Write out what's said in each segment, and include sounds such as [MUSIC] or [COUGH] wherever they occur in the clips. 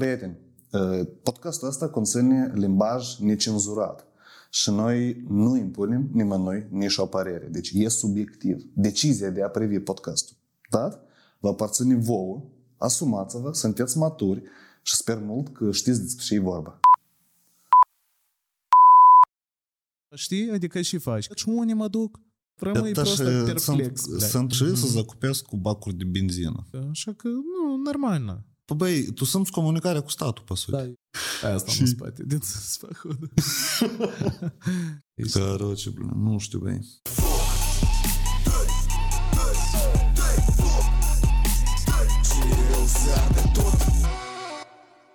Prieteni, podcastul ăsta conține limbaj necenzurat și noi nu impunem nimănui nici o părere. Deci e subiectiv. Decizia de a privi podcastul. da? vă aparține vouă, asumați-vă, sunteți maturi și sper mult că știți despre ce e vorba. Știi? Adică și faci. Și unii mă duc, Rămâi Dar prost perflex. Sunt, da. sunt și să mhm. zacupesc cu bacuri de benzină. Așa că, nu, normal. Păi, băi, tu simți comunicarea cu statul, pe sută. Da, aia asta și... [LAUGHS] în spate, din sfahodă. [LAUGHS] Короче, блин, nu știu, băi.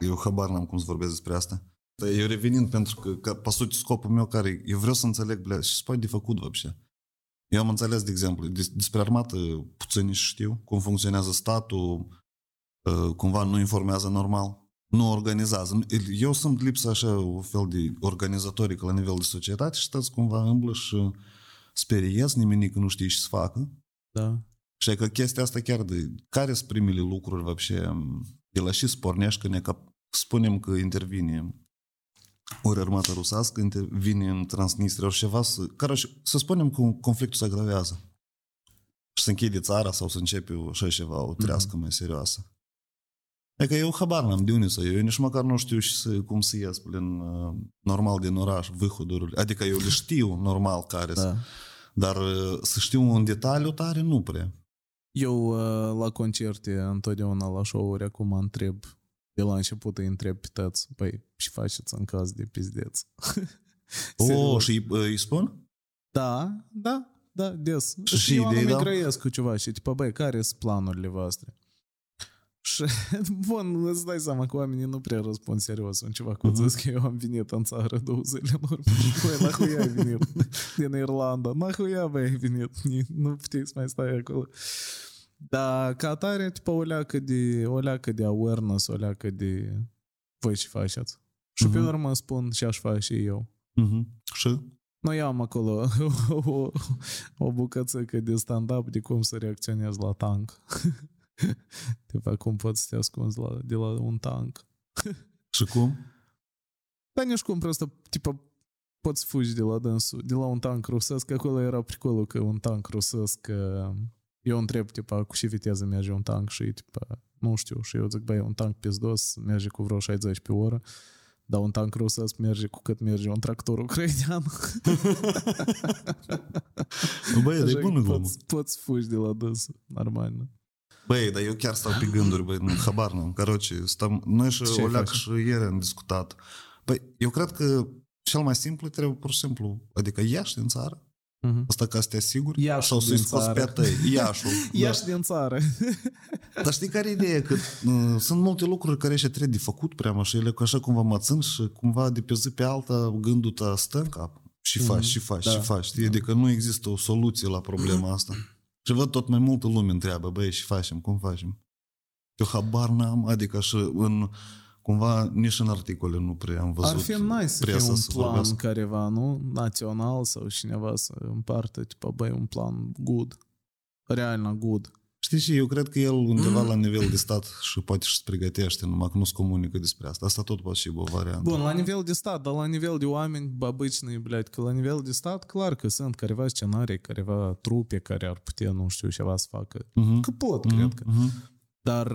Eu habar n-am cum să vorbesc despre asta. Eu revenind pentru că, că pe scopul meu care eu vreau să înțeleg, bля, și spui de făcut, вообще. Eu am înțeles, de exemplu, despre armată puțin știu, cum funcționează statul, ă, cumva nu informează normal, nu organizează. Eu sunt lipsă așa o fel de organizatorică la nivel de societate și stați cumva îmblă și speriez, nimeni nu știe ce să facă. Da. Și că chestia asta chiar de care sunt primele lucruri, вообще, de la și spornești, că ne spunem că intervine ori armata rusească vine în Transnistria, ori ceva, să, care, să spunem că conflictul se agravează și să închide țara sau să începe așa ceva, o trească mm-hmm. mai serioasă. Adică eu habar n-am de unde să eu nici măcar nu știu și să, cum să ies prin uh, normal din oraș, vâhudurile. Adică eu le știu normal care da. dar uh, să știu un detaliu tare nu prea. Eu uh, la concerte întotdeauna la show-uri acum întreb de la început îi întreb pe tăți, păi, și faceți în caz de pizdeț. oh, și îi spun? Da, da, da, des. Și, și eu anume da? grăiesc cu ceva și tipo, băi, care sunt planurile voastre? Și, [LAUGHS] bun, îți dai seama că oamenii nu prea răspund serios în ceva cu uh-huh. zis că eu am venit în țară două zile în urmă și băi, nahuia ai venit din Irlanda? Nahuia, băi, ai venit? [LAUGHS] Nu puteți să mai stai acolo. Da, ca atare, tipa, o leacă de, o leacă de awareness, o leacă de voi ce faceți. Și uh-huh. pe urmă spun ce aș face și eu. Uh-huh. Și? Noi am acolo [LAUGHS] o, o bucățică de stand-up de cum să reacționez la tank. [LAUGHS] Tipa, cum poți să te ascunzi la, de la un tank. [LAUGHS] și cum? Dar nici cum, просто, tipa, poți fugi de la dânsul, de la un tank rusesc. Acolo era pricolul că un tank rusesc eu întreb, tipa, cu ce viteză merge un tank și, tipa, nu știu, și eu zic, băi, un tank pizdos merge cu vreo 60 pe oră, dar un tank rusesc merge cu cât merge un tractor ucrainean. [LAUGHS] băi, dar e bună glumă. Poți, poți fugi de la dâs, normal. Băi, dar eu chiar stau pe gânduri, băi, nu, habar n-am, caroce, stăm, noi și Oleac și ieri am discutat. Băi, eu cred că cel mai simplu trebuie pur și simplu, adică ieși din țară, Uh-huh. Asta ca să te asiguri? Iași sau să-i scoți pe tăi? Iașul. [LAUGHS] Iași da. din țară. [LAUGHS] Dar știi care e ideea? Că uh, sunt multe lucruri care și trebuie de făcut prea și ele așa cumva mă țin și cumva de pe zi pe alta gândul tău stă în cap. Și faci, uh-huh. și faci, da. și faci. Știi? Adică nu există o soluție la problema asta. Și văd tot mai multă lume întreabă, băi, și facem, cum facem? Eu habar n-am, adică și în cumva nici în articole nu prea am văzut Ar fi nice să fie un plan vorbească. careva, nu? Național sau cineva să împartă, tipo, băi, un plan good. Realna good. Știi și eu cred că el undeva la nivel de stat și poate și se pregătește, numai că nu se comunică despre asta. Asta tot poate și o variantă. Bun, la nivel de stat, dar la nivel de oameni, обычные, блядь, că la nivel de stat, clar că sunt careva scenarii, careva trupe care ar putea, nu știu, ceva să facă. Uh-huh. Că pot, uh-huh. cred că. Uh-huh. Dar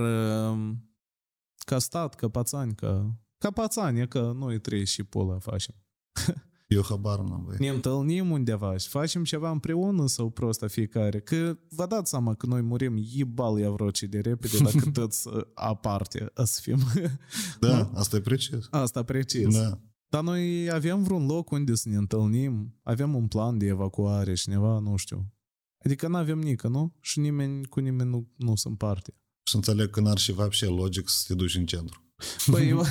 ca stat, ca pațani, ca, ca pațani, că noi trei și pola facem. [LAUGHS] Eu habar n-am, băi. Ne întâlnim undeva și facem ceva împreună sau prosta fiecare? Că vă dați seama că noi murim ibal ia vroce de repede dacă [LAUGHS] toți aparte să fim. [LAUGHS] Da, asta e precis. Asta precis. Da. Dar noi avem vreun loc unde să ne întâlnim, avem un plan de evacuare și neva, nu știu. Adică nu avem nică, nu? Și nimeni cu nimeni nu, nu sunt parte. Și înțeleg că n-ar și вообще logic să te duci în centru. Păi [LAUGHS] eu...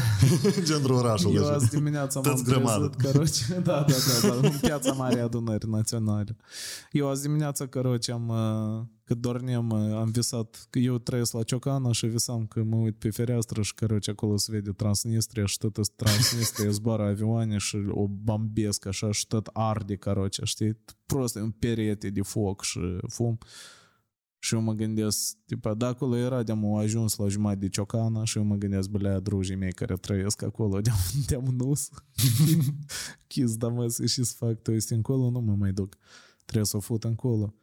Centrul orașului. Eu azi dimineața m-am trezit, căroce. [LAUGHS] Da, da, da, da, în piața mare adunări naționale. Eu azi dimineața, căroce, am... Uh, că dorneam, uh, am visat, că eu trăiesc la Ciocana și visam că mă uit pe fereastră și căroce acolo se vede Transnistria și tot Transnistria [LAUGHS] zboară avioane și o bambesc așa și tot arde căroce, știi? Prost, un perete de foc și fum. Și eu mă gândesc, tipa, de acolo era, de-am ajuns la jumătate de ciocana și eu mă gândesc, bă, drujii mei care trăiesc acolo, de-am, [LAUGHS] de-am nus. [LAUGHS] Chis, da mă, și să fac, to este încolo, nu mă mai duc. Trebuie să o fut încolo.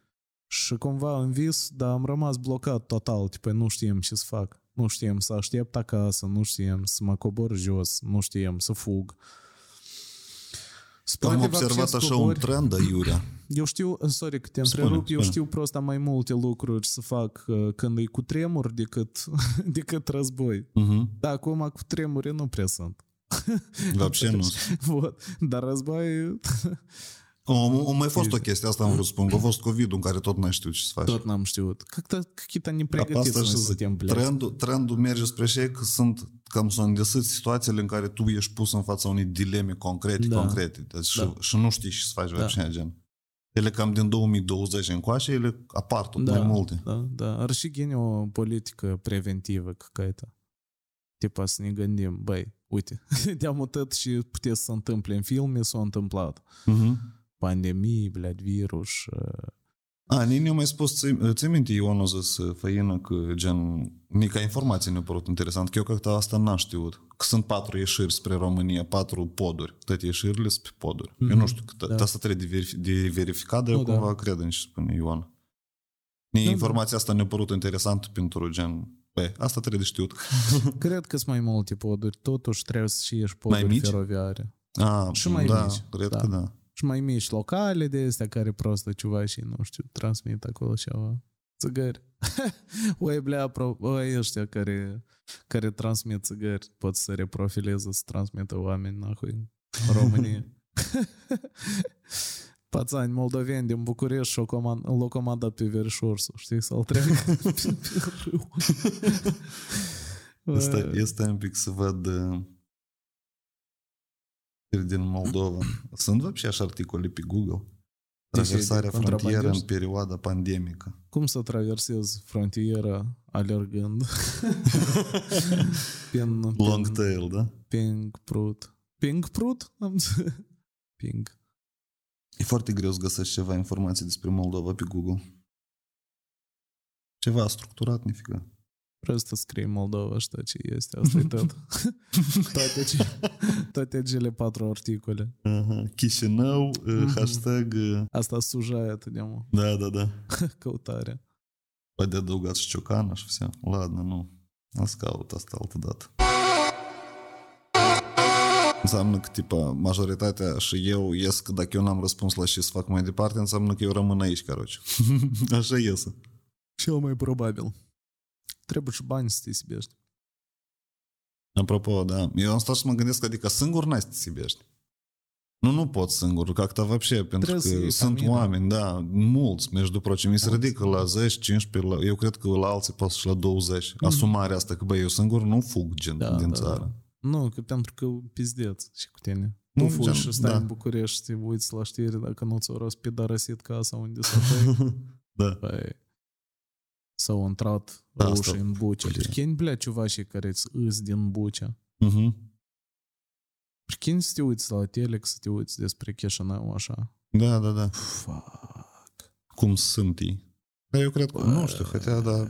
Și cumva în vis, dar am rămas blocat total, tipa, nu știam ce să fac. Nu știam să aștept acasă, nu știam să mă cobor jos, nu știam să fug. Spune Am observat așa un trend, Iurea. Eu știu, sorry că te întrerup, eu știu prost mai multe lucruri să fac uh, când e cu tremur decât, [LAUGHS] decât război. Uh-huh. Da, acum cu tremuri nu prea sunt. Вообще nu. Вот. Dar război [LAUGHS] O, mai fost o chestie, asta am vrut să spun. A fost covid în care tot n-ai știut ce să faci. Tot n-am știut. Как-то какие-то непригодиți noi suntem, trendul, trendul merge spre și că sunt cam să îndesâți situațiile în care tu ești pus în fața unei dileme concrete, da. concrete. Deci da. și, și nu știi ce să faci da. așa gen. Ele cam din 2020 încoace, ele apar tot da, mai multe. Da, da. Ar și geni o politică preventivă какая-то. Tipa să ne gândim, băi, uite, [LAUGHS] de-am mutat și puteți să întâmple în filme, s-a întâmplat. Uh-huh pandemii, blядь, virus. A, nici nu mai spus, ți minte, Ion a zis făină că gen, mica informație ne-a părut interesant, că eu că asta n-am știut. Că sunt patru ieșiri spre România, patru poduri. Toate ieșirile sunt pe poduri. Mm-hmm. Eu nu știu, că da. asta trebuie de, verific- de verificat, dar eu da. cumva cred în ce spune Ion. Mie da, informația asta ne-a părut interesant pentru gen, Băi, asta trebuie de știut. [LAUGHS] Cred că sunt mai multe poduri, totuși trebuie să și ieși poduri mai mici? feroviare. A, și mai da, mici. cred da. că da și mai mici locale de astea care prostă ceva și, nu știu, transmit acolo ceva. Țigări. [LAUGHS] Oi, blea, pro, oi, ăștia care, care transmit țigări pot să reprofileze, să transmită oameni, nahui, în România. [LAUGHS] [LAUGHS] Pațani moldoveni din București și-o comand, l-o comandat pe Verișorsu, știi, să-l treacă Este, este un pic să văd uh, din Moldova. Sunt вообще așa articole pe Google? Traversarea frontieră în perioada pandemică. Cum să traversezi frontiera alergând? [LAUGHS] pin, Long pin, tail, da? Ping prut. Ping prut? Ping. E foarte greu să găsești ceva informații despre Moldova pe Google. Ceva structurat, nifică. Просто scrie Moldova, știi ce este, asta e tot. [LAUGHS] toate, ce, toate cele patru articole. Aha. Chișinău, mm-hmm. hashtag... Asta sujaia de mă. Da, da, da. [LAUGHS] Căutare. Poate adăugat și Ciocana și все. Ладно, nu. Ați caut asta altă dată. Înseamnă că, tipa, majoritatea și eu ies că dacă eu n-am răspuns la ce să fac mai departe, înseamnă că eu rămân aici, caroci. [LAUGHS] Așa iese. Cel mai probabil. Trebuie și bani să te sibești. Apropo, da. Eu am stat să mă gândesc, adică singur n-ai să te sibești. Nu, nu pot singur, как-то вообще, pentru Trebuie că sunt familie. oameni, da, mulți, между прочим, mi se ridică la 10, 15, la, eu cred că la alții pot și la 20. Mm. Asumarea asta că, băi, eu singur nu fug gen, da, din da, țară. Da. Nu, că pentru că pizdeț și cu tine. Tu fugi și stai da. în București și te uiți la știri dacă nu ți-o răspidarasit casa unde să [LAUGHS] da. Păi, s-au intrat da, rușii în Bucea. Prikинь, bля, чувашii care îs din Bucea. Uh-huh. Prikинь să te uiți la Telex, să te uiți despre Chișinău așa. Da, da, da. Fuck. Cum sunt ei? Da, eu cred că, nu știu, хотя, da.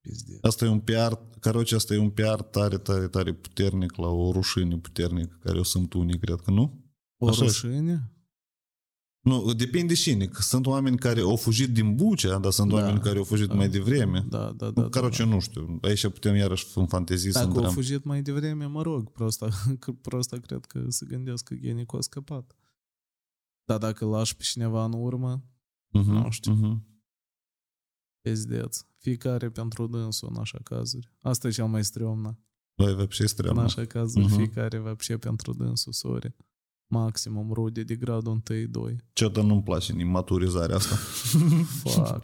Пиздец. Asta e un PR, короче, asta e un PR tare, tare, tare puternic la o rușine puternică care o sunt unii, cred că nu? O Așa rușine? Nu, depinde cine. Că sunt oameni care au fugit din Bucea, dar sunt da, oameni care au fugit da, mai devreme. Da, da, da. Caroce, da, da. nu știu. Aici putem iarăși în fantezii Dacă să au fugit mai devreme, mă rog, prosta, [LAUGHS] prosta cred că se gândesc că genii cu a scăpat. Dar dacă lași pe cineva în urmă, uh-huh, nu știu. Uh-huh. Pizdeț. Fiecare pentru dânsul în așa cazuri. Asta e cel mai strămnă. Băi, вообще strămnă. În așa cazuri, uh-huh. fiecare вообще pentru dânsul, sorry maximum rude de gradul 1-2. Ce-o nu-mi place în maturizarea asta. [LAUGHS] [LAUGHS] Fuck.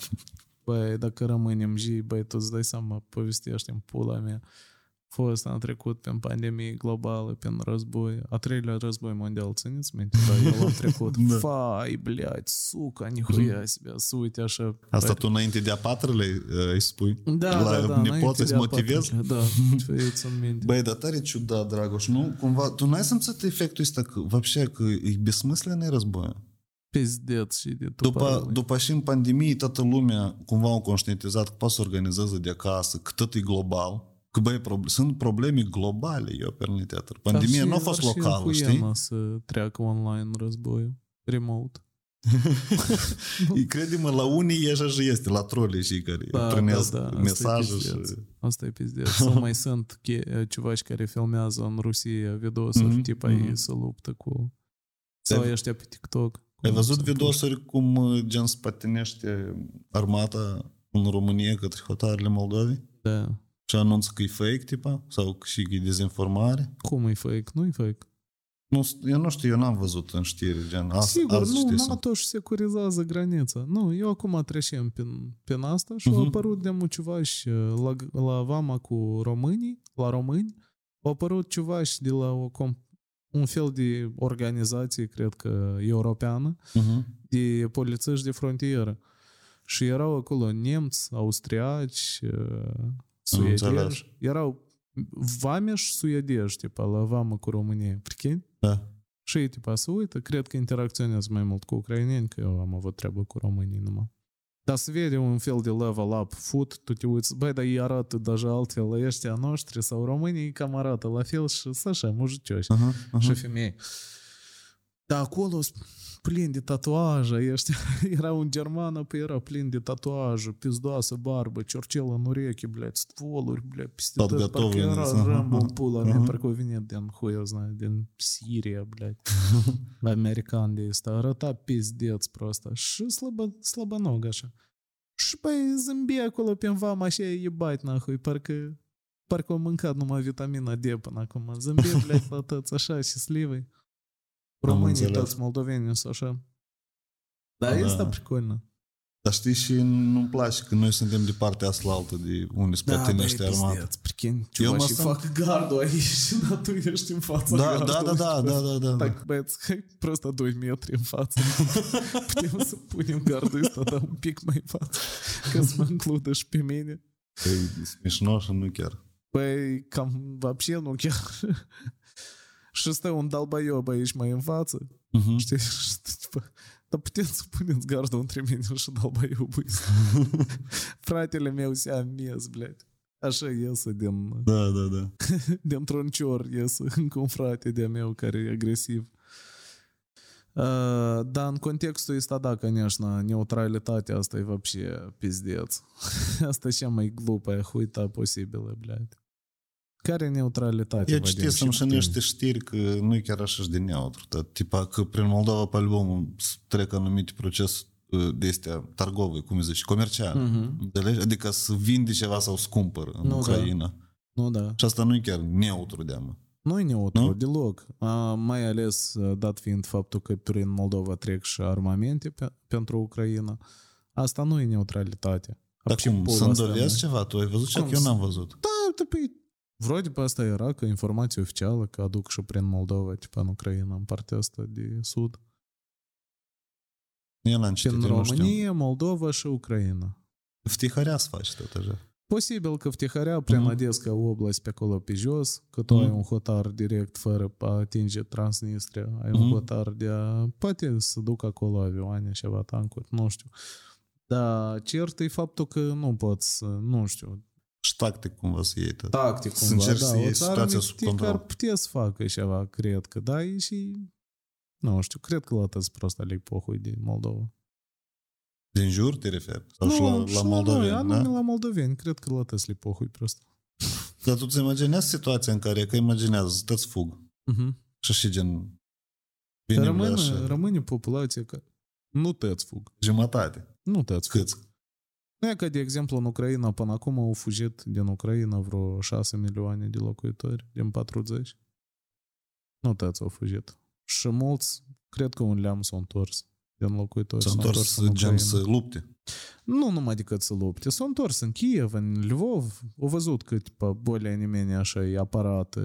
Băi, dacă rămânem zi, băi, tu îți dai seama, povestești în pula mea fost anul trecut prin pandemie globală, prin război, a treilea război mondial, țineți minte? Da, el a trecut. da. [LAUGHS] Fai, блядь, suca, nihuia себе, să uite așa. Asta tu înainte de a patrele îi spui? Da, la da, da, nepoți să motivezi? Da, ce [LAUGHS] în minte. Băi, dar tare ciudat, Dragoș, nu? Cumva, tu n-ai simțit efectul ăsta că, вообще, că e besmысленный război? Pizdeț și de după, după și în pandemie toată lumea cumva au conștientizat că poate să organizeze de acasă, că tot e global, că băi, sunt probleme globale, eu pe teatru. Pandemia nu a fost locală, știi? să treacă online războiul, remote. [LAUGHS] Crede-mă, la unii e așa și este, la trole și care da, primesc da, da. mesaje și... Asta e pizdeț. Sau mai [LAUGHS] sunt ceva care filmează în Rusia videosuri, mm-hmm. tipa mm-hmm. ei se luptă cu... Sau ăștia pe TikTok. Ai văzut videosuri cum uh, gen spatinește armata în România către hotarele Moldovei? Da. Și anunță că e fake, tipa? Sau că și că e dezinformare? Cum e fake? Nu e fake. Nu, eu nu știu, eu n-am văzut în știri, gen, azi, Sigur, azi nu, NATO își securizează granița. Nu, eu acum trecem prin, prin asta și uh-huh. au apărut de ceva și uh, la, la vama cu românii, la români, au apărut ceva și de la o, un fel de organizație, cred că europeană, uh-huh. de polițiști de frontieră. Și erau acolo nemți, austriaci, uh, suedezi. Erau vameși suedezi, tipa, la vamă cu România. Prichin? Da. Și ei, tipa, să uită. Cred că interacționează mai mult cu ucraineni, că eu am avut treabă cu românii numai. Dar se vede un fel de level up foot, tu te uiți, băi, dar ei arată deja altfel la ăștia noștri sau românii cam arată la fel și să așa, mujicioși uh-huh, uh-huh. și femei. Dar acolo plin de tatuaje, ăștia, [LAUGHS] era un german, pe era plin de tatuaje, pizdoasă barbă, ciorcel în ureche, blядь, стволuri, blядь, peste tot, tot parcă era Rambo în pula mea, parcă o venit din, хуй eu знаю, din Siria, блядь, [LAUGHS] american de ăsta, arăta pizdeț просто, și slabă, slabănog așa. Și băi, zâmbi acolo pe vama așa, iebat, nahui, parcă parcă au mâncat numai vitamina D până acum. Zâmbi, blядь, la toți așa, счастливый. Românii toți moldoveni sunt așa. Dar da. este прикольно. Dar știi și nu-mi place că noi suntem de partea asta altă de unde se plătinește da, armata. Prichin, eu mă și sunt... fac gardul aici și [LAUGHS] da, tu ești în fața da, da, da, da, da, da, da. Так, băieți, hai prost 2 metri în față. [LAUGHS] Putem să punem gardul ăsta, dar un pic mai în față, ca să mă includă și pe mine. Păi, smișno și nu chiar. Păi, cam, вообще, nu chiar шесте он долбоеба iš mainfacy. Mhm. Что, что, типа, да птенцу пынец гардон тременюша долбоебы. Фрателя меуся мес, блядь. Așa iese din... Da, da, da. din troncior iese încă un frate de-a meu care e agresiv. Uh, dar în contextul ăsta, da, конечно, neutralitatea asta e вообще пиздец. asta e cea mai глупая хуйта posibilă, блядь. Care neutralitate? Eu citisem și niște știri că nu e chiar așa de neutru. Dar, tipa că prin Moldova pe album trec anumite proces de astea targove, cum îi zici, comercial. Uh-huh. Adică să vinde ceva sau să cumpăr în nu, Ucraina. Da. Nu, da. Și asta nu e chiar neutru de amă. Nu e neutru, nu? deloc. A, mai ales dat fiind faptul că prin Moldova trec și armamente pe, pentru Ucraina. Asta nu e neutralitate. Dar cum, să îndovezi ceva? Tu ai văzut ce? Eu n-am văzut. Da, păi Вроде бы asta era că informația oficială că aduc și prin Moldova, tipa în Ucraina, în partea asta de sud. Eu n-am citit, În România, Moldova și Ucraina. Втихаря să faci tot așa. Posibil că vtiharea prin mm-hmm. Одesca oblast pe acolo pe jos, că tu mm-hmm. ai un hotar direct fără a atinge Transnistria, ai mm-hmm. un hotar de a... Poate să duc acolo avioane, ceva tancuri, nu știu. Dar cert e faptul că nu poți, nu știu, și tactic cumva să iei tot. Tactic cumva, să încerci da, să iei situația sub control. ar putea să facă ceva, cred că, da, e și... Nu știu, cred că la toți prost aleg pohui din Moldova. Din jur te referi? Sau nu, și la, la moldoveni, la, da? la moldoveni, cred că la toți le pohui prost. Dar tu ți imaginează situația în care, că imaginează, toți fug. Uh-huh. Și și gen... Rămâne, rămâne populația că nu toți fug. Jumătate. Nu toți fug. Câți? Nu e că, de exemplu, în Ucraina, până acum au fugit din Ucraina vreo 6 milioane de locuitori din 40. Nu toți au fugit. Și mulți, cred că un leam s-au întors din locuitori. S-au întors, întors gen să lupte. Nu numai decât să lupte. S-au întors în Kiev, în Lvov. Au văzut că, tipa, bolea nimeni așa e aparat.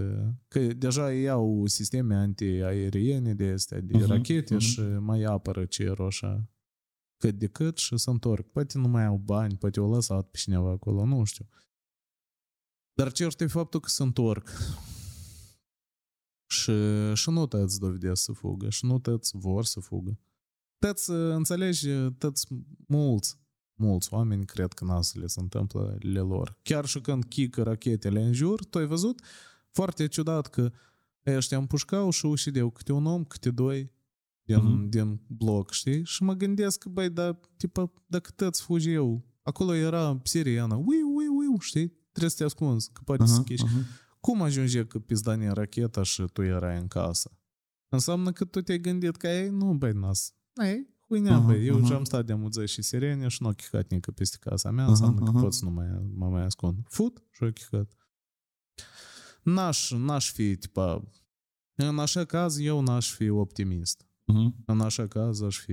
Că deja ei au sisteme antiaeriene de astea, de uh-huh, rachete uh-huh. și mai apără cerul așa cât de cât și se întorc. Poate nu mai au bani, poate au lăsat pe cineva acolo, nu știu. Dar cert e faptul că se întorc. Și, și nu toți dovedesc să fugă, și nu toți vor să fugă. Tăți, înțelegi, tăți mulți, mulți oameni cred că n să le se întâmplă le lor. Chiar și când chică rachetele în jur, tu ai văzut? Foarte ciudat că ăștia împușcau și ușideau câte un om, câte doi din, mm-hmm. din bloc, știi? Și mă gândesc că, băi, dar, tipă, dacă tăți fugi eu, acolo era sirena, ui, ui, ui, știi? Trebuie să te ascunzi, că poate uh-huh, să schiși. Uh-huh. Cum ajunge că pizdanie racheta și tu erai în casă? Înseamnă că tu te-ai gândit că ei, nu, băi, nas. Ei, huinea, uh-huh, băi, eu uh-huh. am stat de amuză și sirene și nu chicat peste casa mea, înseamnă uh-huh, că uh-huh. poți nu mai, mă mai ascund. Fut și o chicat. N-aș, n-aș fi, tipa, în așa caz, eu n-aș fi optimist. Uh-huh. În așa caz aș fi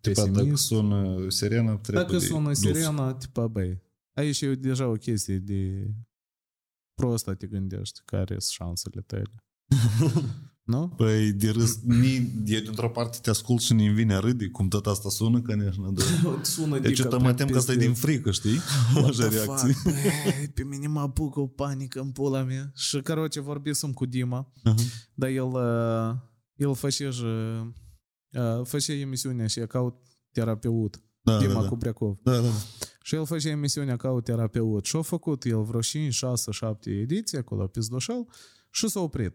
pesimist. Tipa, dacă sună sirena, trebuie Dacă sună dus. sirena, tipa, băi, aici e deja o chestie de prostă te gândești care sunt șansele tale. nu? Păi de râs, ni, de, dintr-o parte te ascult și ne vine râde, cum tot asta sună, că ne Sună deci eu mă tem că asta e din frică, știi? Așa reacții. Băi, pe mine mă apucă o panică în pula mea. Și, caroce, vorbisem cu Dima, uh-huh. dar el, el face și uh, face emisiunea și caut terapeut. Da, Dima da, da. Cubriacov. Da, da. Și el face emisiunea ca o terapeut. Și a făcut el vreo 5, 6, 7 ediții acolo, pizdoșel, și s-a oprit.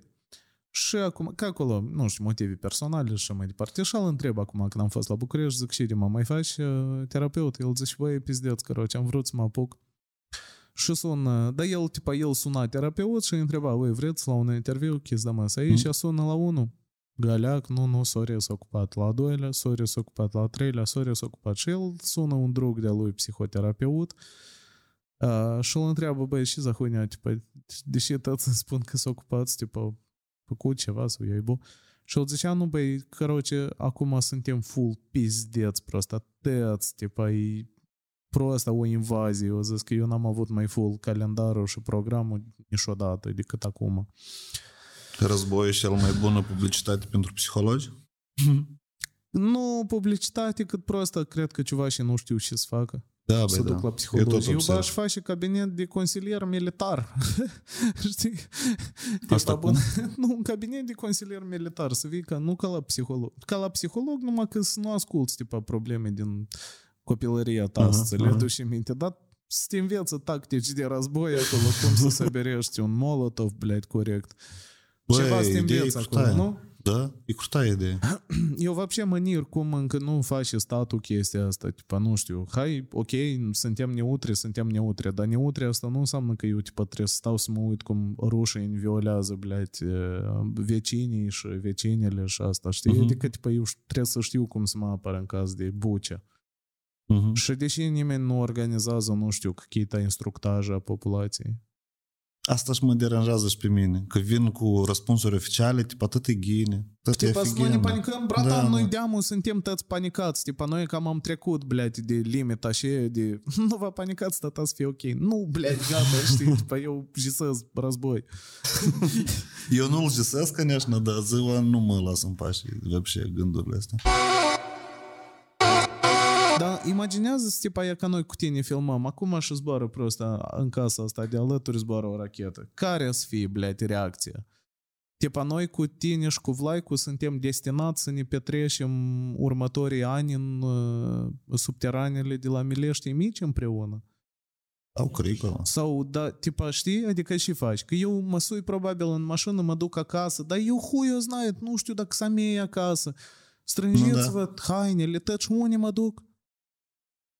Și acum, ca acolo, nu știu, motive personale și mai departe. Și îl întreb acum, când am fost la București, zic, și mă mai faci uh, terapeut? El zice, băi, pizdeț, căroce, am vrut să mă apuc. Și sună, dar el, tipa, el suna terapeut și îi întreba, voi vreți la un interviu, chis de masă aici, mm. sună la unul. Galeac, nu, nu, Soria s-a ocupat la a doilea, Soria s-a ocupat la a treilea, Soria s-a ocupat și el sună un drug de-a lui psihoterapeut uh, și îl întreabă, băi, și zahuinea, tipa, deși toți îmi spun că s-a ocupat, tipa, făcut ceva sau eu bu. Și el zicea, nu, băi, căroce, acum suntem full pizdeț, prost atât, tipa, e prost o invazie. Eu zis că eu n-am avut mai full calendarul și programul niciodată decât acum. Război e cel mai bună publicitate pentru psihologi? Nu publicitate cât prostă, cred că ceva și nu știu ce să facă. Da, să duc da. la psihologi. Eu, eu aș face cabinet de consilier militar. [LAUGHS] Știi? Asta cum? [LAUGHS] nu, un cabinet de consilier militar. Să vii ca, nu ca la psiholog. Ca la psiholog, numai că să nu asculti tipa probleme din copilăria ta, uh-huh, să le uh-huh. aduci în minte. Dar să te înveță tactici de război acolo, cum să se [LAUGHS] berești un molotov, blядь, corect. Băi, Ceva să te acolo, nu? Da, e crutaie idee. [CLEARS THROAT] Eu вообще mănir cum încă nu face statul chestia asta. Tipa, nu știu, hai, ok, suntem neutri, suntem neutri, dar neutri asta nu înseamnă că eu tipa, trebuie să stau să mă uit cum rușii violează, blядь, vecinii și vecinele și asta, știi? Uh-huh. Adică, tipa, eu trebuie să știu cum să mă apăr în caz de bucea. Uh-huh. Și deși nimeni nu organizează, nu știu, какие-то instructaje a populației. Asta și mă deranjează și pe mine. Că vin cu răspunsuri oficiale, tipa, atât e ghine, tot tipa, să nu ne panicăm, bratan, da, noi deamul suntem toți panicați. Tipa, noi cam am trecut, блядь, de limita și de... [LAUGHS] Nu vă panicați, tata să fie ok. Nu, блядь, gata, [LAUGHS] știi, tipa, eu jisez război. [LAUGHS] eu nu-l jisez, конечно, dar ziua nu mă las în pași, вообще, gândurile astea. Dar imaginează-ți tipa aia ca noi cu tine filmăm. Acum și zboară prosta în casa asta de alături zboară o rachetă. Care să fie, blядь, reacția? Tipa noi cu tine și cu Vlaicu suntem destinați să ne petrecem următorii ani în uh, subteranele de la Milești mici împreună. Au crică. Sau, da, tipa, știi? Adică și faci? Că eu mă sui probabil în mașină, mă duc acasă, dar eu hui eu знаю, nu știu dacă să mie acasă. Strângeți-vă nu, da. hainele, tăci unde mă duc?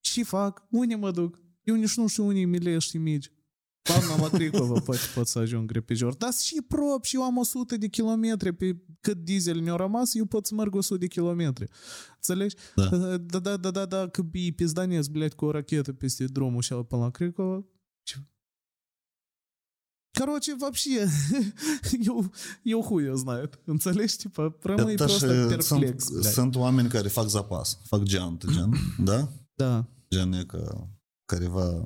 Și fac? Unde mă duc? Eu nici nu știu unde milești mici. Doamna Matricova poate pot să ajung repejor. Dar și prop și eu am 100 de kilometri pe cât diesel mi-a rămas, eu pot să merg 100 de kilometri. Înțelegi? Da. Da, da, da, da, da, că e pizdanez, blядь, cu o rachetă peste drumul și până la Cricova. Короче, вообще, eu, eu hui eu знаю. Înțelegi? Tipa, rămâi просто perplex. Sunt, sunt oameni care fac zapas, fac geantă, gen, da? Da. Gen e ca careva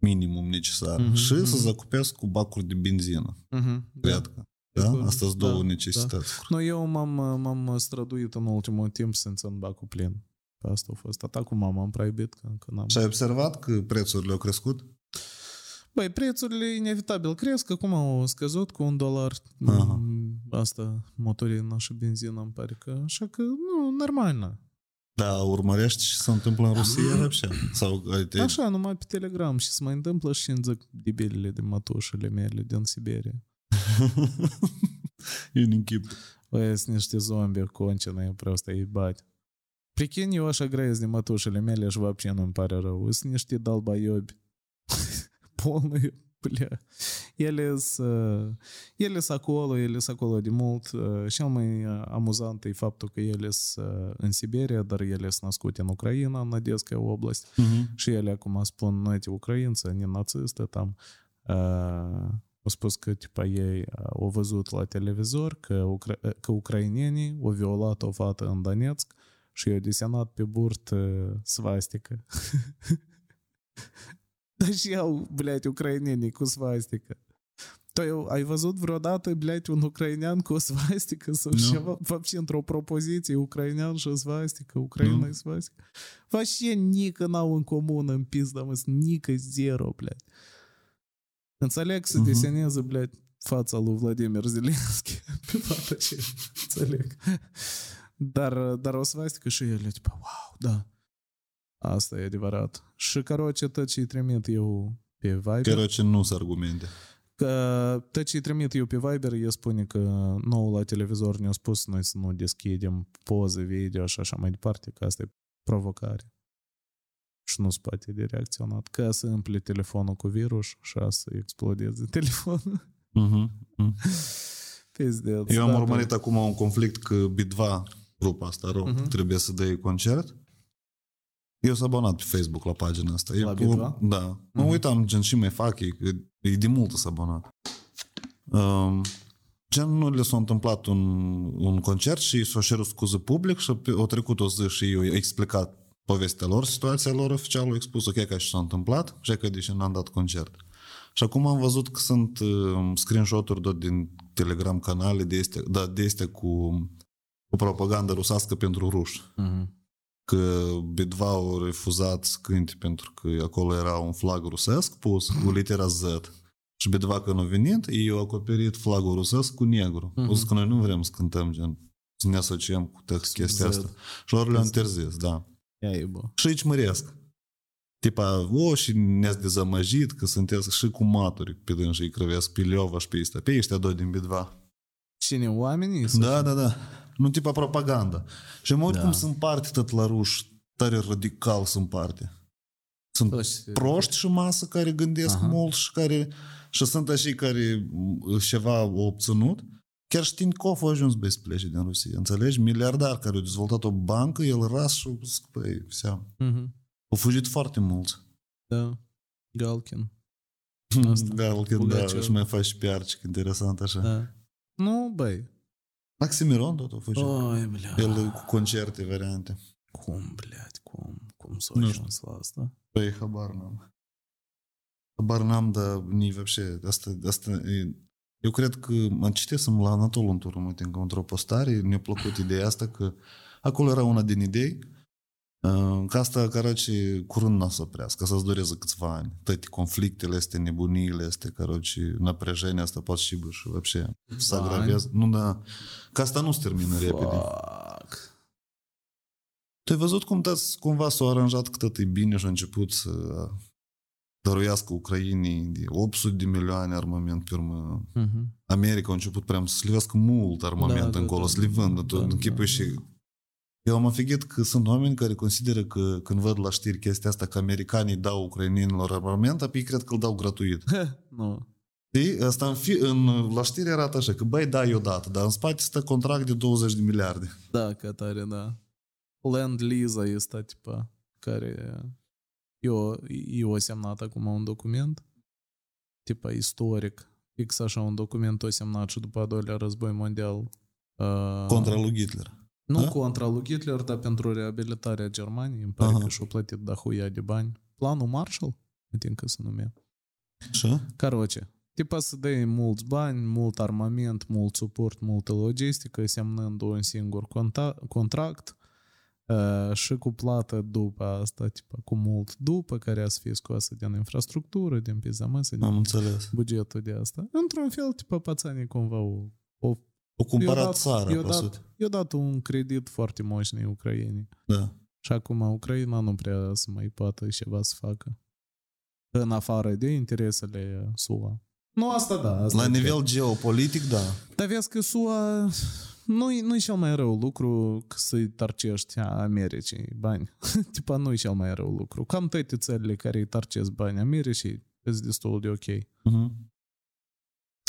minimum necesar. Uh-huh, și uh-huh. să zacupesc cu bacuri de benzină. Uh-huh, Cred că. Da? Asta sunt două da, necesități. Da. No, eu m-am, m-am străduit în ultimul timp să țin bacul plin. Pe asta a fost. Atât cu mama am proibit. Că încă n-am. Și ai observat că prețurile au crescut? Băi, prețurile inevitabil cresc. Acum au scăzut cu un dolar. Aha. Asta, motorină și benzină, îmi pare că. Așa că, nu, normal. Da, urmărești ce se întâmplă în Rusia, вообще? Sau, te... Așa, numai pe Telegram și se mai întâmplă și în zic debilele de mătușele mele din Siberia. [LAUGHS] Eu în chip. Băi, sunt niște zombi конченые, просто ебать. Прикинь, eu așa grăiesc de mătușele mele și вообще nu-mi pare rău. Sunt niște dalbaiobi. Полные [LAUGHS] bля. Ele sunt ele acolo, ele sunt acolo de mult. Cel mai amuzant e faptul că ele sunt în Siberia, dar ele sunt născute în Ucraina, în Одесская область. Uh-huh. Și ele acum spun, noi ucrainți, не нацисты, там au spus că tipa ei au văzut la televizor că, ucra- că ucrainenii au violat o fată în Donetsk și i-au desenat pe burtă svastică. Dar și au, blядь, ucrainenii cu svastică. Tu ai văzut vreodată, blядь, un ucrainean cu o svastică sau no. ceva, вообще, într-o propoziție, ucrainean și o svastică, Ucraina no. și svastică? Вообще nică n-au în comun în pizda, mă, nică zero, blядь. Înțeleg să uh-huh. deseneze, blядь, fața lui Vladimir Zelenski [LAUGHS] pe fata ce înțeleg. Dar, dar o svastică și ele, tipo, wow, da. Asta e adevărat. Și caroce tot ce-i trimit eu pe Viber... Caroce nu sunt argumente. Că tot ce-i trimit eu pe Viber, el spune că nou la televizor ne-a spus noi să nu deschidem poze, video și așa mai departe, că asta e provocare. Și nu se de reacționat. Ca să împle telefonul cu virus și a să explodeze telefonul. Mhm, mhm. [LAUGHS] Uh-huh. Pizdeț, eu am urmărit acum un conflict că Bitva, grupa asta, rău, uh-huh. Mhm. trebuie să dea concert eu sunt abonat pe Facebook la pagina asta. La eu, Da. Mm-hmm. Mă mhm. uitam gen și mai fac, e, e de mult să abonat. Um, gen nu le s-a întâmplat un, un concert și s-a cerut scuze public și au trecut o zi și eu i explicat povestea lor, situația lor oficial, au expus ok ca și s-a întâmplat și că de ce n-am dat concert. Și acum am văzut că sunt uh, screenshot-uri tot din Telegram canale de este, da, de este cu, cu propaganda rusească pentru ruși. Uh-huh că Bidva au refuzat să cânte pentru că acolo era un flag rusesc pus cu litera Z. Și Bidva când a venit, ei au acoperit flagul rusesc cu negru. Uh-huh. O că noi nu vrem să cântăm gen, să ne asociem cu text chestia asta. Și lor le-au interzis, da. Și aici măresc. Tipa, o, și ne-ați dezamăjit că sunteți și cu maturi pe dânsă îi crăvesc pe Leovaș și pe ăsta. Pe ăștia doi din Bidva. Cine, oamenii? Da, da, da nu tipa propaganda. Și mă uit da. cum sunt parte tot la ruși, tare radical sunt parte. Sunt Toți, proști și masă care gândesc Aha. mult și care și sunt așa care ceva au obținut. Chiar știind că au ajuns băi să plece din Rusia. Înțelegi? Miliardar care a dezvoltat o bancă, el ras și a spus, păi, seam. Uh-huh. Au fugit foarte mulți. Da. Galkin. [LAUGHS] Galkin, da, și mai faci PR, ce interesant așa. Da. Nu, băi, Maximiron tot a fost. Oi, bля. El cu concerte, variante. Cum, blядь, cum? Cum s-a ajuns la asta? Păi, habar n-am. Habar n-am, dar nici вообще, asta, asta e, eu cred că mă citesem la Anatol un tur, uite, într-o postare, ne-a plăcut ideea asta că acolo era una din idei Ca asta, короче, curând n-o să oprească, să-ți dureze câțiva ani. Toate conflictele astea, nebuniile astea, короче, напряжение asta poate și și вообще să agravează. Nu, da, că asta nu se termină repede. Tu ai văzut cum dați, cumva s-au aranjat că tot e bine și a început să dăruiască Ucrainii de 800 de milioane armament pe urmă. Uh-huh. America a început prea să slivească mult armament da, încolo, da, da, să le vândă. Da, da, da, și eu am afigit că sunt oameni care consideră că când văd la știri chestia asta că americanii dau ucrainienilor armament, apoi cred că îl dau gratuit. [LAUGHS] nu. Știi? Asta în, fi, în, la știri arată așa, că băi, dai odată, dar în spate stă contract de 20 de miliarde. Da, că tare, da. Land Lease este, tipa, care eu, eu semnat acum un document, tipa istoric, fix așa un document o semnat și după a doilea război mondial. Uh, Contra lui Hitler. Nu da? contra lui Hitler, dar pentru reabilitarea Germaniei. Îmi pare că și-o plătit dahuia de bani. Planul Marshall, mă că se numea. Așa? Caroce. Tipa să dai mulți bani, mult armament, mult suport, multă logistică, semnând un singur conta- contract uh, și cu plată după asta, tipa, cu mult după, care să fie scoasă din infrastructură, din pizamăsă, din Am înțeles. bugetul de asta. Într-un fel, tipa, pațanii cumva o, o o cumpărat dat, țara, eu dat, eu dat un credit foarte moșnei ucrainii. Da. Și acum Ucraina nu prea să mai poată ceva să facă. În afară de interesele SUA. Nu, asta da. Asta La nivel cred. geopolitic, da. Dar vezi că SUA nu-i, nu-i cel mai rău lucru să-i tarcești Americii bani. [LAUGHS] Tipa nu-i cel mai rău lucru. Cam toate țările care îi tarcesc bani Americii sunt destul de ok. Uh-huh.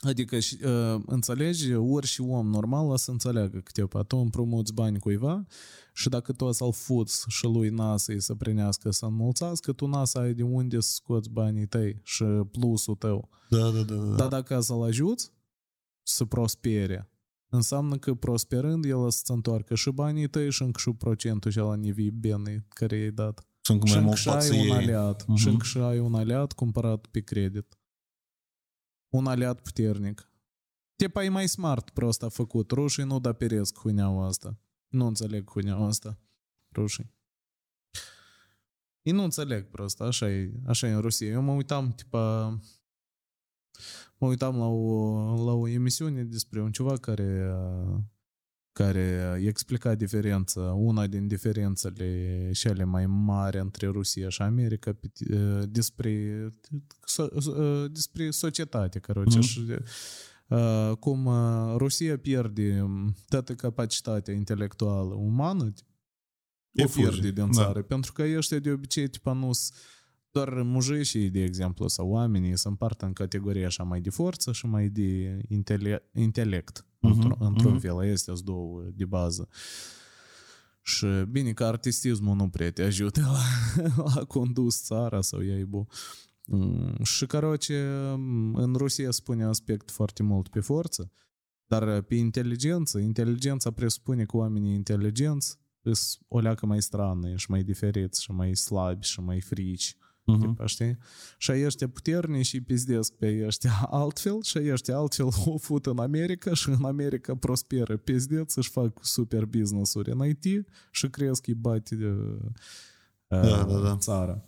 Adică, uh, înțelegi, ori și om normal o să înțeleagă că, tipa, tu împrumuți bani cuiva și dacă tu să-l fuți și lui NASA să prinească să înmulțească, tu NASA ai de unde să scoți banii tăi și plusul tău. Da, da, da. da. Dar dacă să-l ajuți să prospere, înseamnă că prosperând el să-ți întoarcă și banii tăi și încă și procentul cel nevii bine care i-ai dat. Și încă mai mult ai un aliat. Uh-huh. Și încă și ai un aliat cumpărat pe credit un aliat puternic. Tipa e mai smart prost a făcut. Rușii nu da peresc huneaua asta. Nu înțeleg huneaua asta. Rușii. Ei nu înțeleg prost, așa e, așa e în Rusia. Eu mă uitam, tipa, mă uitam la o, la o emisiune despre un ceva care care explica diferența, una din diferențele cele mai mari între Rusia și America pe, ă, despre, so, ă, despre societate, căroce, mm. și ă, cum Rusia pierde toată capacitatea intelectuală umană, e o pierde din da. țară, da. pentru că ăștia de obicei tipa nu sunt doar mujicii, de exemplu, sau oamenii se împart în categorii așa mai de forță și mai de intele- intelect. Uh-huh, într-un uh-huh. fel, este două de bază. Și bine că artistismul nu prea te ajută la, [LAUGHS] la condus țara sau iaibu. Mm, și, caroce, în Rusia spune aspect foarte mult pe forță, dar pe inteligență, inteligența presupune că oamenii inteligenți sunt o leacă mai strană și mai diferiți și mai slabi și mai frici Uh-huh. Tipa, știi? Și ăștia puternici și pizdesc pe ăștia altfel și ăștia altfel o fut în America și în America prosperă pizdeț, își fac super business-uri în IT și cresc, îi bate de, da, da, da. țara.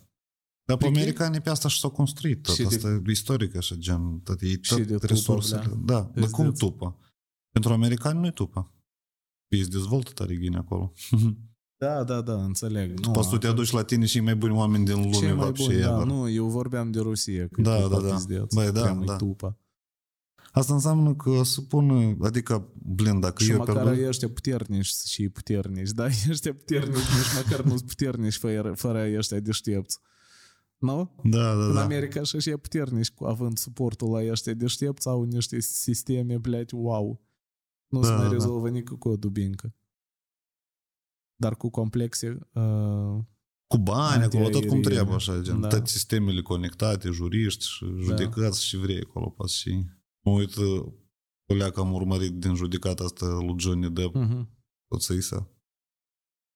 Dar pe americanii pe asta și s-au construit tot. Și asta de, e istoric așa, gen, tot, e tot de resursele. Tupă, da, da dar cum tupă? Pentru americani nu-i tupă. Ei se dezvoltă tare gine acolo. Da, da, da, înțeleg. Nu, Poți să te aduci la tine și mai buni oameni din lume. Cei mai buni, da, nu, eu vorbeam de Rusia. Că da, da, da. Băi, da, da. Tupa. Asta înseamnă că să pună, adică, blin, dacă și eu măcar pierdut... ăștia puternici și puternici, da, [LAUGHS] ăștia puternici, nici măcar nu sunt puternici fără, fără ăștia deștepți. Nu? Da, da, În da. America și ăștia puternici, având suportul la ăștia deștepți, au niște sisteme, blядь, wow. Nu da, se mai da. rezolvă nici cu o dubincă dar cu complexe uh, cu bani acolo, tot cum trebuie așa, gen, da. toate sistemele conectate, juriști și judecați da. și vrei acolo, pas și mă uit, o leacă am urmărit din judecata asta lui Johnny Depp, uh-huh. tot să să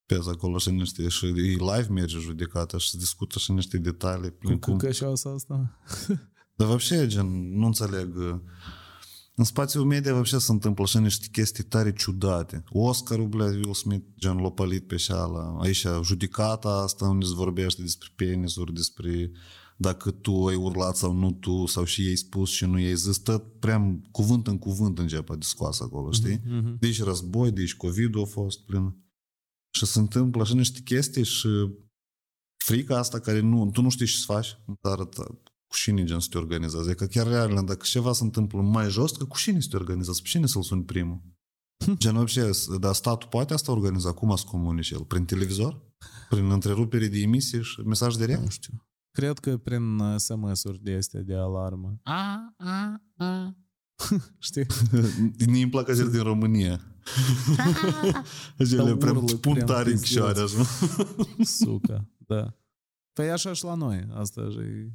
pez acolo și niște, și e live merge judecata și se discută și niște detalii. Cum, cum... că și asta? Dar, вообще, gen, nu înțeleg în spațiul media вообще se întâmplă și niște chestii tare ciudate. Oscarul, blядь, Will Smith, gen, l-a pălit pe șala. Aici, judicata asta unde se vorbește despre penisuri, despre dacă tu ai urlat sau nu tu, sau și ei spus și nu ei zis, tot prea cuvânt în cuvânt începe de scoasă acolo, mhm, știi? Mm-hmm. Deci război, deci COVID a fost plin. Și se întâmplă și niște chestii și frica asta care nu, tu nu știi ce să faci, dar cu cine gen să te organizezi. Că chiar real, dacă ceva se întâmplă mai jos, că cu cine să te organizezi, pe cine să-l suni primul. Hm. Gen, obicei, dar statul poate asta organiza? Cum ați comunice el? Prin televizor? Prin întrerupere de emisii și mesaj direct? Nu știu. Cred că prin uh, SMS-uri de este de alarmă. A, a, a. [LAUGHS] Știi? [LAUGHS] ne îmi plac din România. [LAUGHS] Acelea prea pun tare în picioare. Suca, da. Păi așa și la noi. Asta e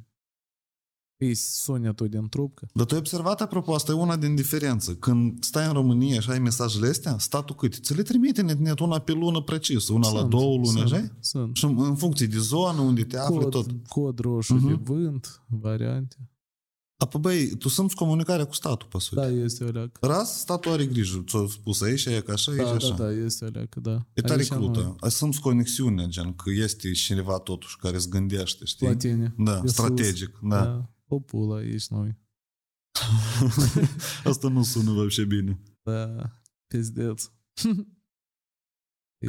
îi sunetul din trubcă. Dar tu ai observat, apropo, asta e una din diferență. Când stai în România și ai mesajele astea, statul cât? Ți le trimite net, net una pe lună precis, una sunt, la două luni, așa? Sunt. Și în funcție de zonă, unde te afli, cod, tot. Cod roșu uh-huh. de mhm. vânt, variante. Apoi, băi, tu simți comunicarea cu statul, pe Da, este o leacă. Ras, statul are grijă. Ți-a spus aici, e ca așa, da, aici, așa. Da, da, este o leacă, da. E tare aici crută. Ai simți conexiunea, gen, că este cineva totuși care îți gândește, știi? La tine. Da, strategic, sus. da. da. O pula, ești noi. Asta nu sună вообще bine. Da, pizdeț.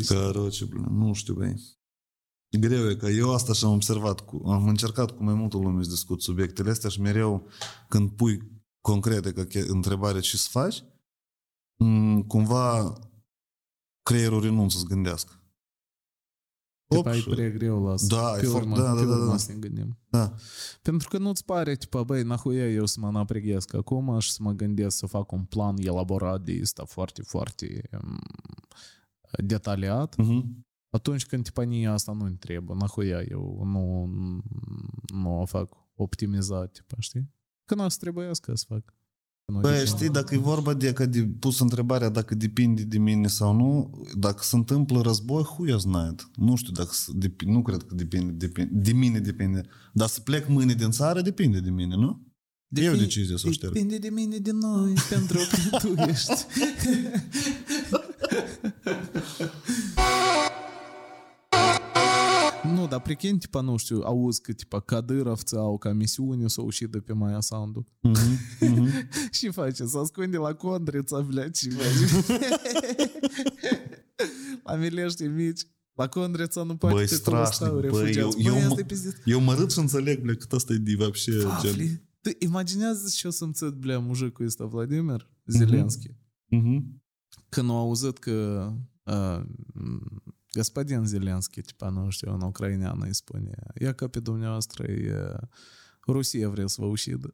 Короче, блин, nu știu, băi. Greu e că eu asta și-am observat. Cu, am încercat cu mai multă lume să discut subiectele astea și mereu când pui concrete că întrebare ce să faci, cumva creierul renunță să gândească. Tipa, e prea greu la asta. Da, pe e urmă, da, da, da, da. să ne gândim. Da. Pentru că nu-ți pare, tipa, băi, nahuia eu să mă napreghesc acum și să mă gândesc să fac un plan elaborat de asta foarte, foarte um, detaliat. Uh-huh. Atunci când tipanie asta nu-mi trebuie, nahuia eu nu, nu o fac optimizat, tipa, știi? Că n-a să trebuiască să fac. Păi, știi, dacă e vorba de, că de pus întrebarea dacă depinde de mine sau nu, dacă se întâmplă război, huia знает. Nu știu dacă, nu cred că depinde, depinde, de mine depinde. Dar să plec mâine din țară, depinde de mine, nu? Depinde, Eu decizie să o șterg. Depinde de mine, de noi, pentru că tu [LAUGHS] ești. да, прикинь, типа, ну, что узко типа, кадыровца, ау, мисюни, соучи до пимая санду. Шифачи, [LAUGHS] соскундила кондрица, блядь, шифачи. [LAUGHS] Амелешти, мич. Лакондрица, ну, пати, ты кумастаури, фудец. Бэйстрасный, пиздец. Юморыцын залег, бля, кто стоит, и вообще... А, ты имагиняз, что сам цет, бля, мужик из а Владимир Зеленский. Кануаузетка а, господин Зеленский типа, ну, що на Україні, а на Іспанії. Яка підумньострий э, Русія врез ваучіда.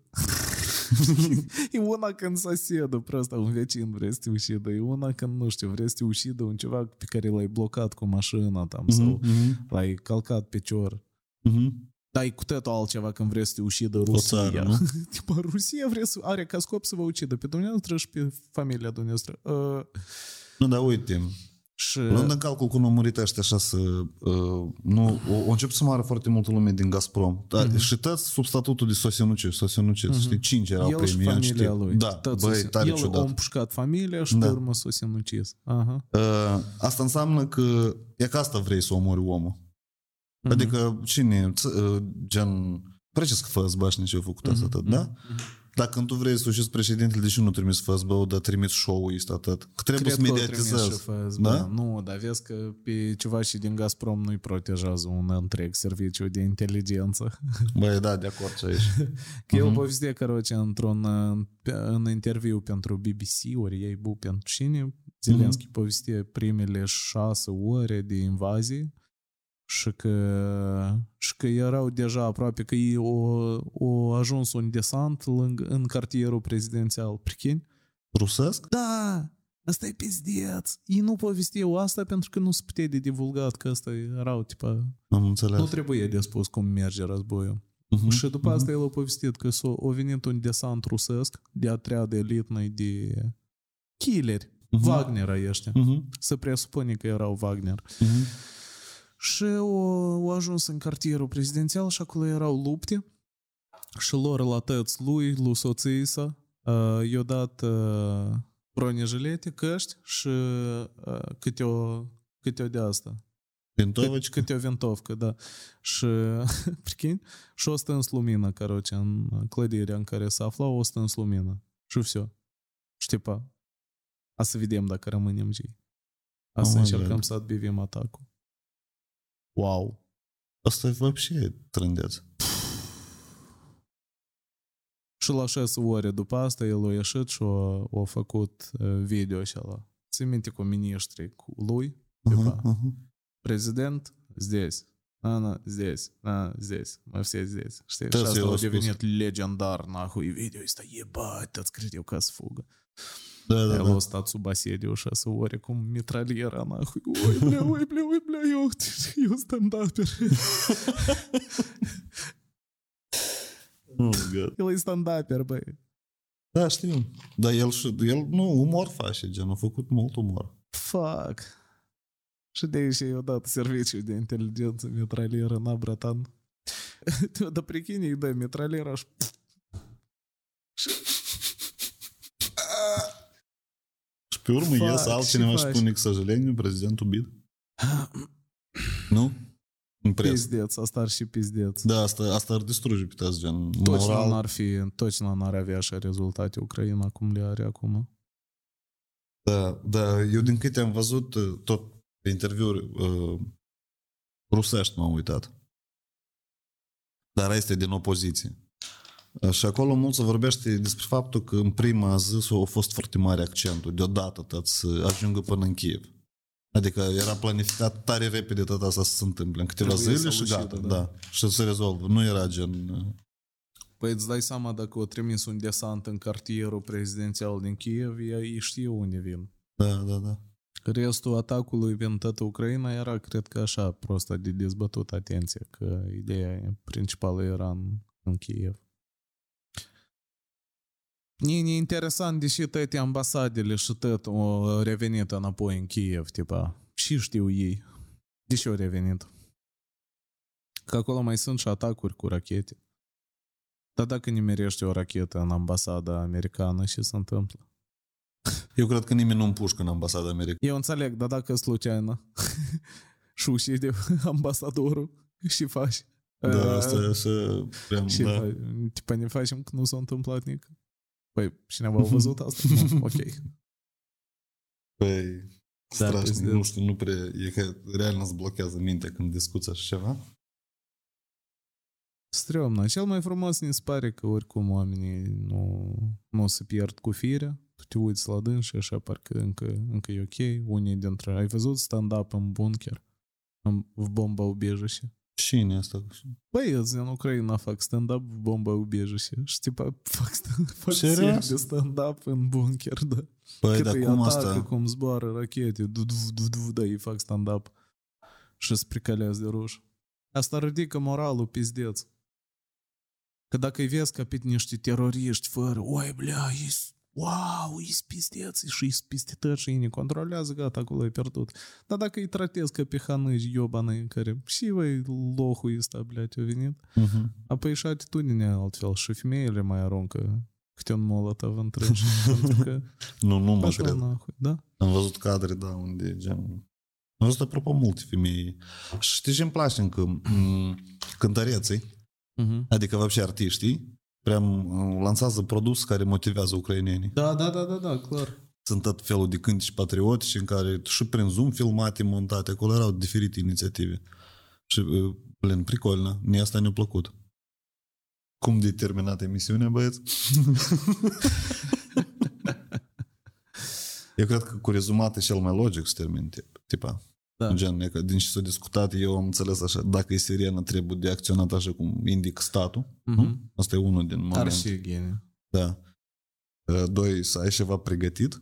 И он акон соседу просто он вечин врести ущида. И он акон ну что врести ущида, он чувак пикарил и блокадку машина там, so, лай калкат печор. Дай кутето ал чавакам врести ущида Русия. [LAUGHS] Типа Русия врез, аря Каскопсова учида, питомня стриж фамилия Дунестра. Э. Ну да, уйдем. O țară, nu? Tipa, Rusia vrea să, are ca scop să vă ucidă pe dumneavoastră și pe familia dumneavoastră. Uh... Nu, dar uite, și... Luând în calcul că nu murit ăștia așa să... Uh, nu, o, încep să moară foarte multă lume din Gazprom. Dar uh-huh. și toți sub statutul de sosinucis, sosinucis, uh-huh. știi, cinci erau El premii. și familia știi? lui. Da, tăți băi, tare El ciudat. a împușcat familia și da. pe urmă sosinucis. Uh-huh. Uh, asta înseamnă că e ca asta vrei să omori omul. Uh-huh. Adică cine, uh, gen... Precis că FSB-șnicii au făcut asta, uh-huh. da? Uh-huh. Dar când tu vrei să ușești președintele, de ce nu trimis FSB-ul, dar trimis show-ul este atât? Că trebuie Cred să mediatizezi. Da? Nu, dar vezi că pe ceva și din Gazprom nu-i protejează un întreg serviciu de inteligență. [LAUGHS] Băi, da, de acord ce ești. că el uh-huh. Mhm. povestea, căroce, într-un în interviu pentru BBC, ori ei bu pentru cine, mhm. Zelenski uh-huh. povestea primele șase ore de invazie și că, și că erau deja aproape că ei au, au ajuns un desant lângă, în cartierul prezidențial. Prichini? Rusesc? Da! Asta e pizdeț. Ei nu povesteau asta pentru că nu se putea de divulgat că asta erau, tipa... Am înțeles. Nu trebuie de spus cum merge războiul. Uh-huh, și după uh-huh. asta el a povestit că s-a a venit un desant rusesc de atriad elitnăi de killeri. Uh-huh. Wagner ăștia. Uh-huh. Se presupune că erau Wagner. Uh-huh Și au, au ajuns în cartierul prezidențial și acolo erau lupte și lor la tăți lui, lui soții sa, uh, i-au dat uh, bronejilete, căști și uh, câte o, câte o de asta. Винтовочка? Câte o vintovcă, da. Și, [LAUGHS] prichin, și o stâns lumină, короче, în clădirea în care se afla, o stâns lumină. Și все. Și tipa, a să vedem dacă rămânem cei. A să oh încercăm să adbivim atacul. Wow. Asta e вообще trândeț. Și la 6 ore după asta el a ieșit și a, a făcut video și ăla. Ți minte cu miniștri cu lui, uh-huh, uh-huh. президент здесь, Ana, здесь, на, здесь, мы все здесь. Știi? Și asta a devenit legendar, nahui, video ăsta, ебать, toți credeau că fugă. Да, да, Его да. стат субаседі ще суворі, кому мітральєра, нахуй. Ой, бля, ой, бля, ой, бля, йо, йо стендапер. Oh, el e stand-upper, băi. Da, știu. Dar el, el nu, umor face, gen, a făcut mult umor. Fuck. Și de aici i-a dat serviciu de inteligență mitralieră, na, bratan. [LAUGHS] Dar pricine îi dă mitraliera și... Pe urmă Fac, ies altcineva și spune că, сожалению, prezidentul bid. [CLEARS THROAT] nu? În pres. Pizdeț, asta ar și pizdeț. Da, asta, asta ar distruge pe toți, gen Точно moral. n-ar fi, точно n-ar avea așa rezultate Ucraina cum le are acum. Da, da, eu din câte am văzut tot pe interviuri uh, rusești m-am uitat. Dar este din opoziție. Și acolo mult se vorbește despre faptul că în prima zi a fost foarte mare accentul, deodată tot să ajungă până în Kiev. Adică era planificat tare repede tot asta să se întâmple, în câteva Trebuie zile și gata, da. da. Și se rezolvă. Nu era gen... Păi îți dai seama dacă o trimis un desant în cartierul prezidențial din Kiev, ei știu unde vin. Da, da, da. Restul atacului în toată Ucraina era, cred că așa, prost de dezbătut atenție, că ideea principală era în, în Kiev. E interesant, deși toate ambasadele și tot au revenit înapoi în Kiev, tipa. Și știu ei. Deși au revenit. Că acolo mai sunt și atacuri cu rachete. Dar dacă nimerește o rachetă în ambasada americană, ce se întâmplă? Eu cred că nimeni nu împușcă în ambasada americană. Eu înțeleg, dar dacă sluceană și ucide ambasadorul și faci... Da, asta e așa... Prea, și da. Tipa, ne facem că nu s-a întâmplat nici. Păi, cineva a văzut asta? [LAUGHS] nu, ok. Păi, da, strașnic, nu știu, nu prea, e că real îți blochează mintea când discuți așa ceva. Strămnă. Cel mai frumos mi se pare că oricum oamenii nu, nu se pierd cu firea. Tu te uiți la dâns și așa parcă încă, încă e ok. Unii dintre... Ai văzut stand-up în bunker? În, в bomba убежище? Cine asta? Băieți din Ucraina fac stand-up, bomba ubieje și tipa [LAUGHS] fac, fac serie de stand-up în bunker, da. Păi, dar cum asta? cum zboară rachete, du du du du da, ei fac stand-up și se pricalează de ruși. Asta ridică moralul, pizdeț. Că dacă îi vezi ca pe niște teroriști fără, oi, bля, ei wow, e pizdeț, și e pistitări și ei ne controlează, gata, acolo e pierdut. Dar dacă îi tratez ca pe hanăji iobane care și voi lohul ăsta, блядь, a venit, uh-huh. apoi și atitudinea altfel și femeile mai aruncă câte un molotov în trânși. pentru că nu, nu mă cred. Nahui, da? Am văzut cadre, da, unde gen... Am văzut apropo multe femei. Și știi ce îmi place încă? Cântăreții. Uh-huh. Adică, вообще, artiștii prea lansează produs care motivează ucrainenii. Da, da, da, da, da, clar. Sunt tot felul de cânteci patriotici în care și prin Zoom filmate, montate, acolo erau diferite inițiative. Și, plin, pricolnă. Mie asta ne-a plăcut. Cum de terminat emisiunea, băieți? [LAUGHS] Eu cred că cu rezumat e cel mai logic să termin, tipa. Da. Gen, că din ce s-a discutat, eu am înțeles așa, dacă e sirenă, trebuie de acționat așa cum indic statul. Mm-hmm. Asta e unul din moment. Ar și genie. Da. Doi, să ai ceva pregătit.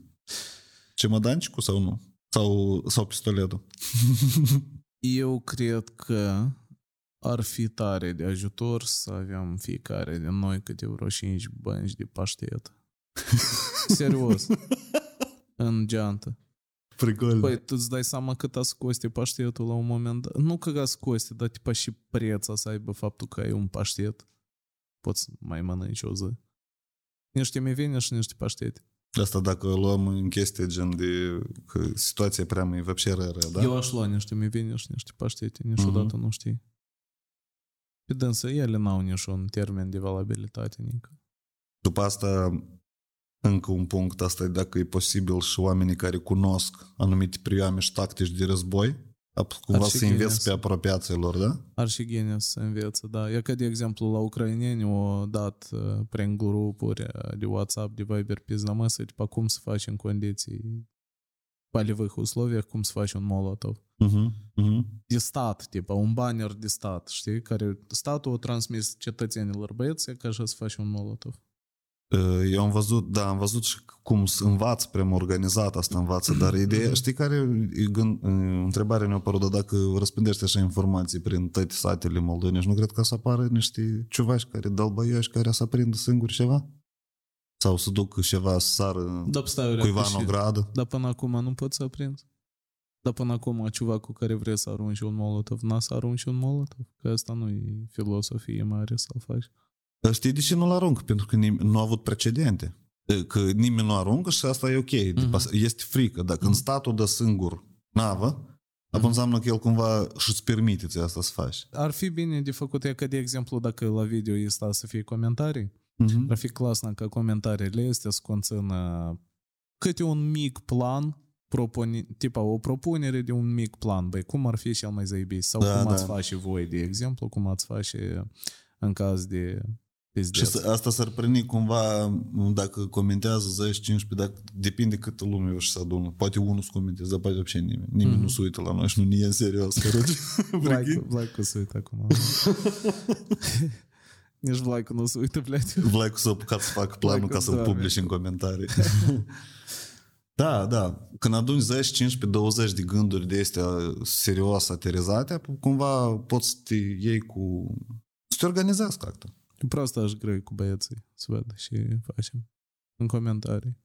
Cemodancicul sau nu? Sau, sau pistoletul? [LAUGHS] eu cred că ar fi tare de ajutor să avem fiecare din noi câte vreo 5 bănci de paștet. [LAUGHS] Serios. în geantă. Прикольно. Păi, tu îți dai seama cât a scoste paștetul la un moment dat. Nu că a scoste, dar tipa și preța să aibă faptul că ai un paștet. Poți mai mănânci o zi. Niște mevene și niște paștete. Asta dacă luăm în chestie gen de că situația prea mai вообще rară, da? Eu aș lua niște mevene și niște paștete, niciodată uh-huh. nu știi. Pe dânsă, ele n-au niciun termen de valabilitate nică. După asta încă un punct asta e dacă e posibil și oamenii care cunosc anumite prioame și tactici de război, cumva să înveți pe apropiații lor, da? Ar și gine să învețe, da. E ca, de exemplu, la ucraineni au dat prin grupuri de WhatsApp, de Viber, pe знамесы, tipa cum să faci în condiții полевых условиях, cum să faci un molotov. Uh-huh, uh-huh. De stat, tipa, un banner de stat, știi, care statul a transmis cetățenilor băieți ca așa să faci un molotov. Eu am văzut, da, am văzut și cum învață, prea organizat asta învață, [CLEARS THROAT] dar ideea, știi care e gând, întrebarea ne-a apărut, dacă răspândește așa informații prin toate satele moldovene, nu cred că să apară niște ciuvași care dălbăioși care să aprindă singuri ceva? Sau să duc ceva să sară da, cuiva în o gradă? Dar până acum nu pot să aprind. Dar până acum ceva cu care vrei să arunci un molotov, n-a să arunci un molotov, că asta nu e filosofie mare să-l faci. Știi de ce nu-l arunc? Pentru că nu a avut precedente. Că nimeni nu aruncă și asta e ok. Uh-huh. Este frică. Dacă uh-huh. în statul dă singur navă, uh-huh. atunci înseamnă că el cumva și-ți permite ți asta să faci. Ar fi bine de făcut, e că, de exemplu, dacă la video este să fie comentarii, uh-huh. ar fi clasă ca comentariile astea să conțină câte un mic plan propune, tipa o propunere de un mic plan, băi, cum ar fi cel mai zaibis? Sau Da, cum da. ați face voi, de exemplu, cum ați face în caz de Și pizdeț. să- asta s-ar primi cumva dacă comentează 10-15, dacă depinde câtă lume o să se adună. Poate unul să comenteze, dar poate вообще nimeni. Nimeni nu se uită la noi și nu ne ia în serios, короче. [LAUGHS] Vlaicu, Vlaicu se uită acum. [LAUGHS] Nici Vlaicu nu se uită, blядь. Vlaicu s-a apucat să facă planul Vlaicu ca să-l doarme. publici în comentarii. [LAUGHS] da, da. Când aduni 10, 15, 20 de gânduri de astea serios aterizate, cumva poți să te iei cu... să te organizezi как-то. Просто aș grei cu băieții, să văd și facem în comentarii.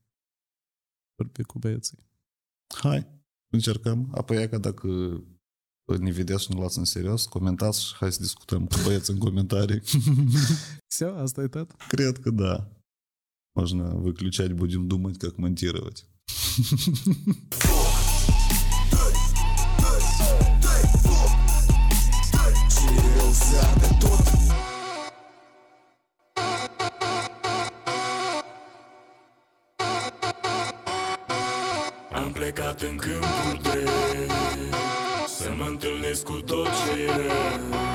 Vorbi cu băieții. Hai, încercăm. Apoi e ca dacă ne vedeți și ne luați în serios, comentați și hai să discutăm cu băieți în comentarii. [LAUGHS] Все, asta e tot? Cred că da. Можно выключать, будем думать, как монтировать. În câmpul drept Să mă întâlnesc cu tot ce e. rău